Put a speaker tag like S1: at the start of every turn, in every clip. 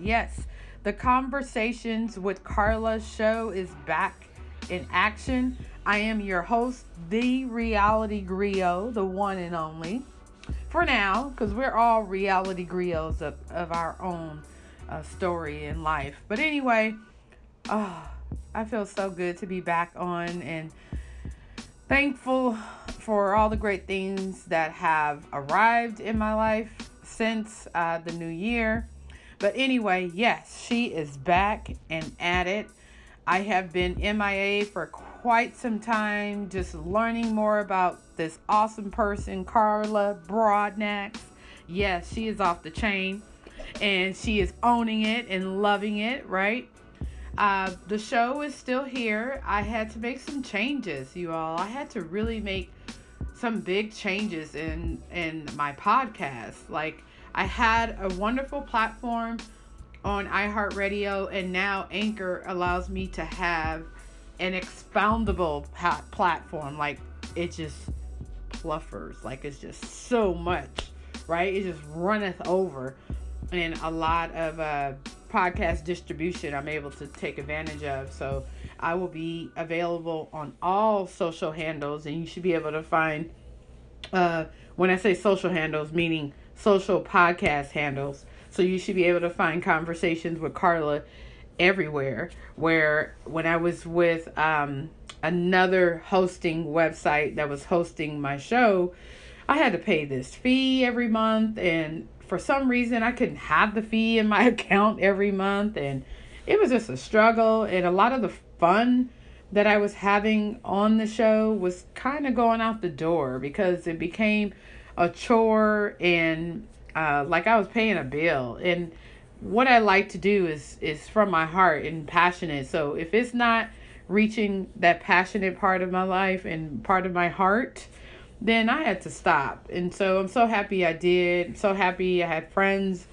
S1: Yes, the Conversations with Carla show is back in action. I am your host, the reality griot, the one and only. For now, because we're all reality griots of, of our own uh, story in life. But anyway, oh, I feel so good to be back on and thankful for all the great things that have arrived in my life since uh, the new year. But anyway, yes, she is back and at it. I have been MIA for quite some time, just learning more about this awesome person, Carla Broadnax. Yes, she is off the chain and she is owning it and loving it, right? Uh, the show is still here. I had to make some changes, you all. I had to really make some big changes in in my podcast. Like I had a wonderful platform on iHeartRadio, and now Anchor allows me to have an expoundable platform. Like it just pluffers, like it's just so much, right? It just runneth over, and a lot of uh, podcast distribution I'm able to take advantage of. So I will be available on all social handles, and you should be able to find. Uh, when I say social handles, meaning social podcast handles. So you should be able to find conversations with Carla everywhere. Where when I was with um, another hosting website that was hosting my show, I had to pay this fee every month. And for some reason, I couldn't have the fee in my account every month. And it was just a struggle. And a lot of the fun that I was having on the show was kind of going out the door because it became a chore and uh, like I was paying a bill. And what I like to do is is from my heart and passionate. So if it's not reaching that passionate part of my life and part of my heart, then I had to stop. And so I'm so happy I did. so happy I had friends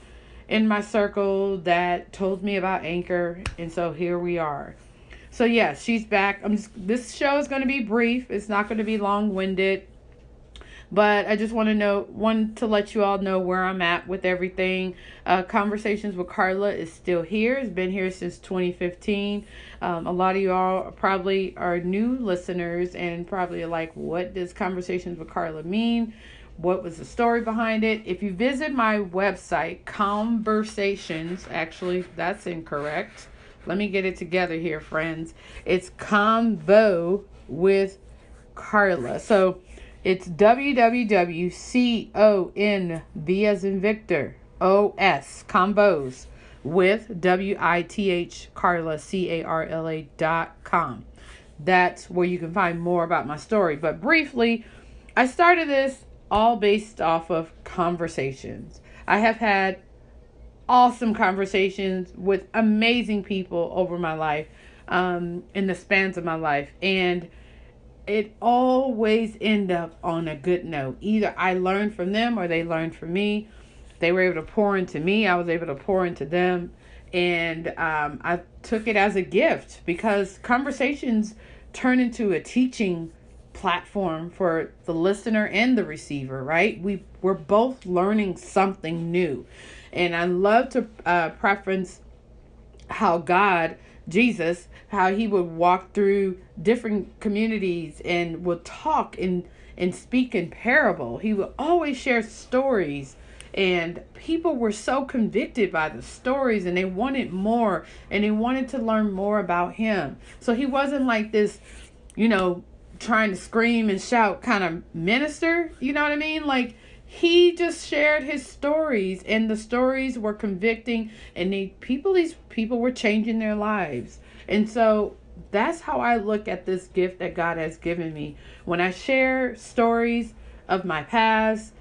S1: in my circle that told me about Anchor. And so here we are. So yes, she's back. I'm just, this show is going to be brief. It's not going to be long-winded. But I just want to know, want to let you all know where I'm at with everything. Uh, Conversations with Carla is still here. It's been here since 2015. Um, a lot of you all probably are new listeners and probably like, what does Conversations with Carla mean? What was the story behind it? If you visit my website, Conversations, actually, that's incorrect. Let me get it together here, friends. It's Convo with Carla. So it's www.conv as in Victor os combos with w i t h Carla c a r l a dot com. That's where you can find more about my story. But briefly, I started this all based off of conversations. I have had awesome conversations with amazing people over my life, um, in the spans of my life, and it always end up on a good note. Either I learned from them or they learned from me. They were able to pour into me. I was able to pour into them. And um, I took it as a gift because conversations turn into a teaching platform for the listener and the receiver, right? We, we're both learning something new. And I love to uh, preference how God Jesus, how he would walk through different communities and would talk and and speak in parable. He would always share stories and people were so convicted by the stories and they wanted more and they wanted to learn more about him. So he wasn't like this, you know, trying to scream and shout kind of minister, you know what I mean? Like he just shared his stories and the stories were convicting and they people these people were changing their lives. And so that's how i look at this gift that god has given me. When i share stories of my past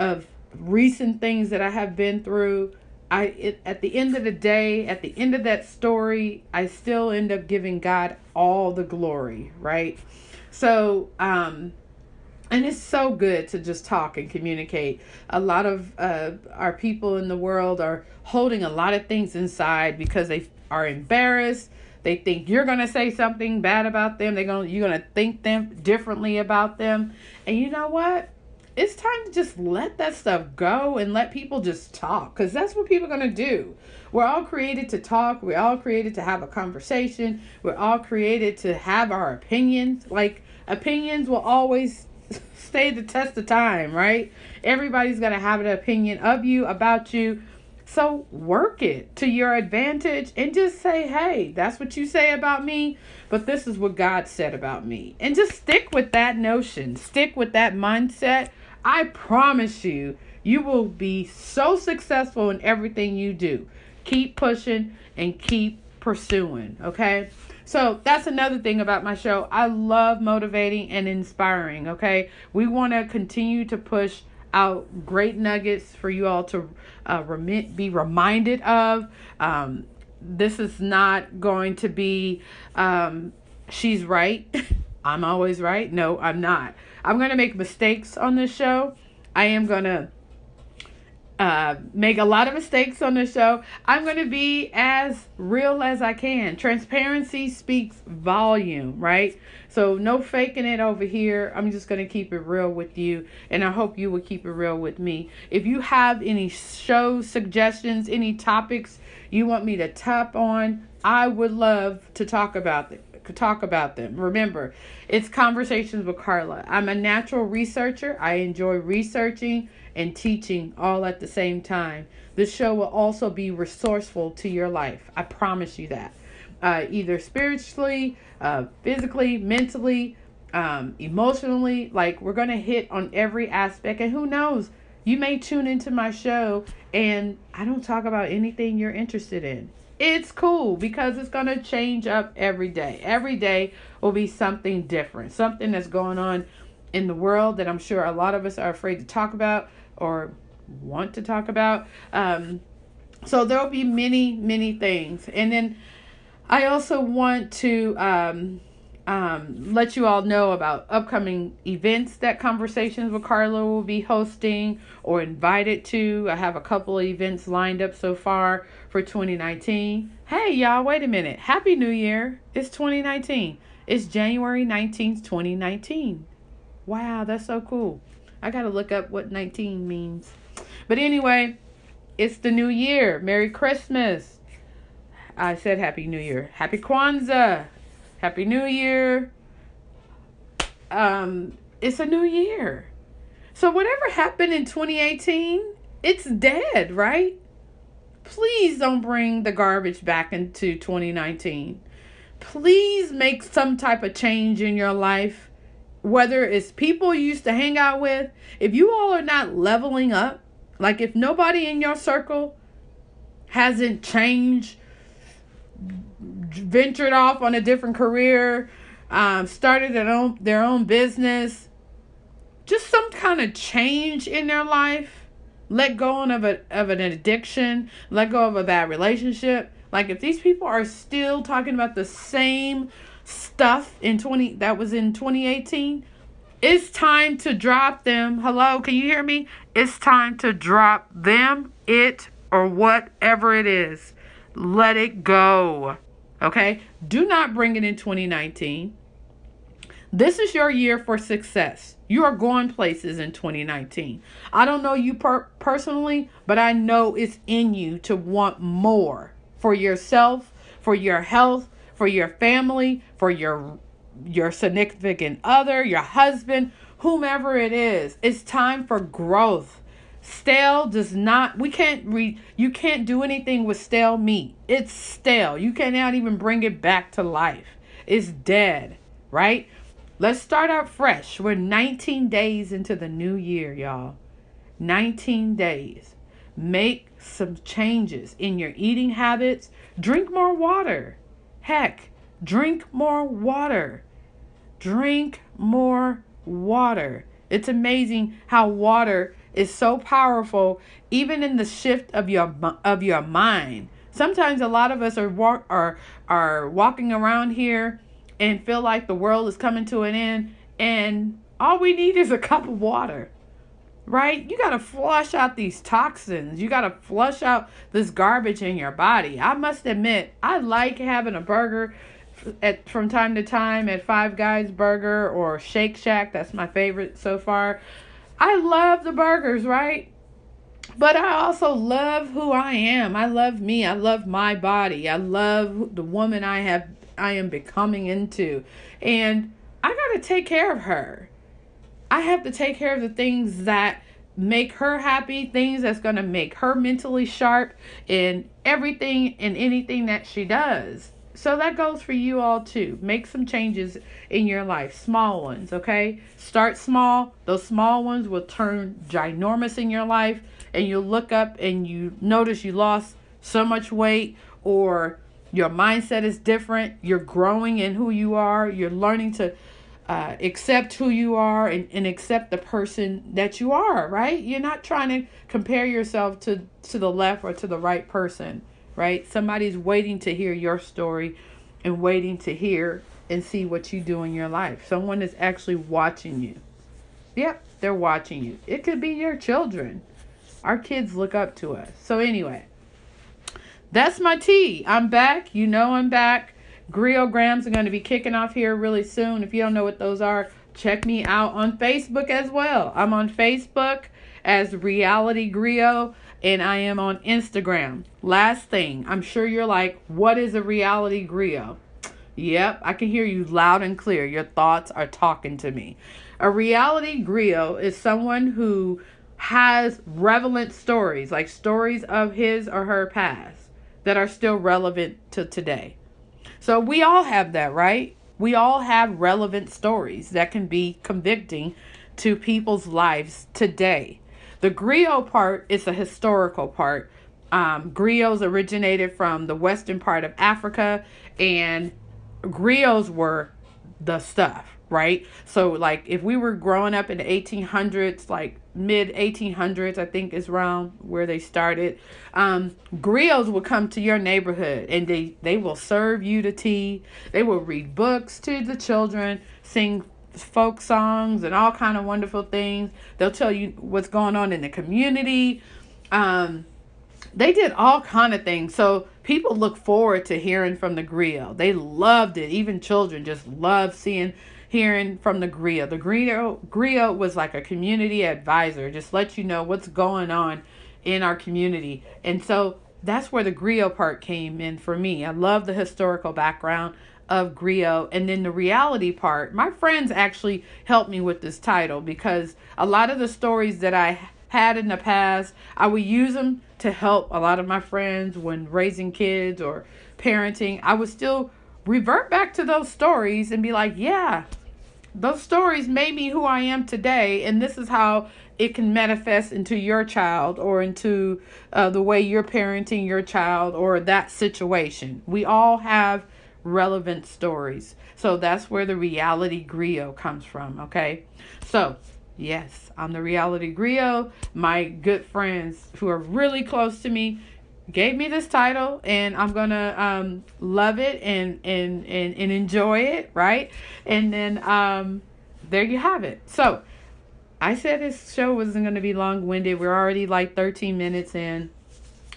S1: of recent things that i have been through i it, at the end of the day at the end of that story i still end up giving god all the glory right? So um and it's so good to just talk and communicate. A lot of uh, our people in the world are holding a lot of things inside because they are embarrassed. They think you're gonna say something bad about them. They're gonna you're gonna think them differently about them. And you know what? it's time to just let that stuff go and let people just talk because that's what people are to do. We're all created to talk, we're all created to have a conversation, we're all created to have our opinions. Like, opinions will always stay the test of time, right? Everybody's going to have an opinion of you, about you. So work it to your advantage and just say, hey, that's what you say about me, but this is what God said about me. And just stick with that notion, stick with that mindset. I promise you, you will be so successful in everything you do. Keep pushing and keep pursuing, okay? So that's another thing about my show. I love motivating and inspiring, okay? We want to continue to push out great nuggets for you all to uh, rem- be reminded of. Um, this is not going to be, um, she's right. I'm always right. No, I'm not. I'm going to make mistakes on this show. I am going to uh, make a lot of mistakes on the show. I'm going to be as real as I can. Transparency speaks volume, right? So no faking it over here. I'm just going to keep it real with you, and I hope you will keep it real with me. If you have any show suggestions, any topics you want me to tap on, I would love to talk about them talk about them. Remember, it's conversations with Carla. I'm a natural researcher. I enjoy researching and teaching all at the same time. This show will also be resourceful to your life. I promise you that. Uh, either spiritually, uh, physically, mentally, um, emotionally. Like, we're going to hit on every aspect. And who knows? You may tune into my show and I don't talk about anything you're interested in. It's cool because it's going to change up every day. Every day will be something different, something that's going on in the world that I'm sure a lot of us are afraid to talk about or want to talk about. Um, so there will be many, many things. And then I also want to um, um, let you all know about upcoming events that Conversations with Carla will be hosting or invited to. I have a couple of events lined up so far for 2019. Hey, y'all, wait a minute. Happy New Year. It's 2019. It's January 19th, 2019. Wow, that's so cool. I got to look up what 19 means. But anyway, it's the new year. Merry Christmas. I said Happy New Year. Happy Kwanzaa. Happy New Year. Um, it's a new year. So whatever happened in 2018, it's dead, right? Please don't bring the garbage back into 2019. Please make some type of change in your life whether it's people you used to hang out with, if you all are not leveling up, like if nobody in your circle hasn't changed, ventured off on a different career, um, started their own their own business, just some kind of change in their life, let go of a of an addiction, let go of a bad relationship. Like if these people are still talking about the same stuff in 20 that was in 2018 it's time to drop them. Hello can you hear me? It's time to drop them it or whatever it is. Let it go okay? Do not bring it in 2019 this is your year for success. You are going places in 2019 i don't know you per- personally but i know it's in you to want more for yourself for your health for your family, for your your significant other, your husband, whomever it is. It's time for growth. Stale does not we can't re you can't do anything with stale meat. It's stale. You cannot even bring it back to life. It's dead, right? Let's start out fresh. We're 19 days into the new year, y'all. 19 days. Make some changes in your eating habits. Drink more water. Heck, drink more water. Drink more water. It's amazing how water is so powerful even in the shift of your of your mind. Sometimes a lot of us are walk, are are walking around here and feel like the world is coming to an end and all we need is a cup of water right? You got to flush out these toxins. You got to flush out this garbage in your body. I must admit, I like having a burger at from time to time at Five Guys Burger or Shake Shack. That's my favorite so far. I love the burgers, right? But I also love who I am. I love me. I love my body. I love the woman I have I am becoming into. And I got to take care of her. I have to take care of the things that make her happy, things that's going to make her mentally sharp in everything and anything that she does. So that goes for you all too. Make some changes in your life, small ones, okay? Start small. Those small ones will turn ginormous in your life, and you look up and you notice you lost so much weight, or your mindset is different. You're growing in who you are. You're learning to uh, accept who you are and, and accept the person that you are, right? You're not trying to compare yourself to, to the left or to the right person, right? Somebody's waiting to hear your story and waiting to hear and see what you do in your life. Someone is actually watching you. Yep, they're watching you. It could be your children. Our kids look up to us. So, anyway, that's my tea. I'm back. You know I'm back. Griograms are going to be kicking off here really soon. If you don't know what those are, check me out on Facebook as well. I'm on Facebook as Reality Griot and I am on Instagram. Last thing, I'm sure you're like, what is a reality griot? Yep, I can hear you loud and clear. Your thoughts are talking to me. A reality griot is someone who has relevant stories, like stories of his or her past, that are still relevant to today. So we all have that, right? We all have relevant stories that can be convicting to people's lives today. The griot part is a historical part. Um, griots originated from the western part of Africa, and griots were the stuff, right? So, like, if we were growing up in the 1800s, like mid 1800s, I think is around where they started. Um, griots will come to your neighborhood and they, they will serve you the tea. They will read books to the children, sing folk songs and all kind of wonderful things. They'll tell you what's going on in the community. Um, they did all kind of things. So people look forward to hearing from the griot. They loved it. Even children just love seeing hearing from the griot. The griot griot was like a community advisor, just let you know what's going on in our community. And so that's where the griot part came in for me. I love the historical background of griot and then the reality part. My friends actually helped me with this title because a lot of the stories that I had in the past, I would use them to help a lot of my friends when raising kids or parenting. I would still revert back to those stories and be like, yeah, those stories made me who I am today, and this is how it can manifest into your child or into uh, the way you're parenting your child or that situation. We all have relevant stories. So that's where the reality griot comes from, okay? So, yes, I'm the reality griot. My good friends who are really close to me gave me this title and I'm gonna um, love it and, and and and enjoy it, right? And then um, there you have it. So I said this show wasn't gonna be long winded. We're already like 13 minutes in.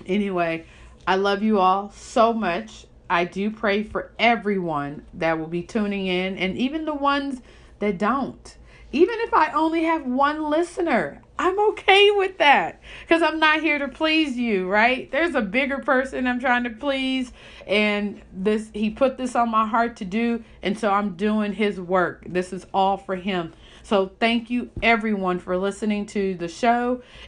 S1: Anyway, I love you all so much. I do pray for everyone that will be tuning in and even the ones that don't. Even if I only have one listener, I'm okay with that because I'm not here to please you, right? There's a bigger person I'm trying to please, and this he put this on my heart to do, and so I'm doing his work. This is all for him. So thank you everyone for listening to the show.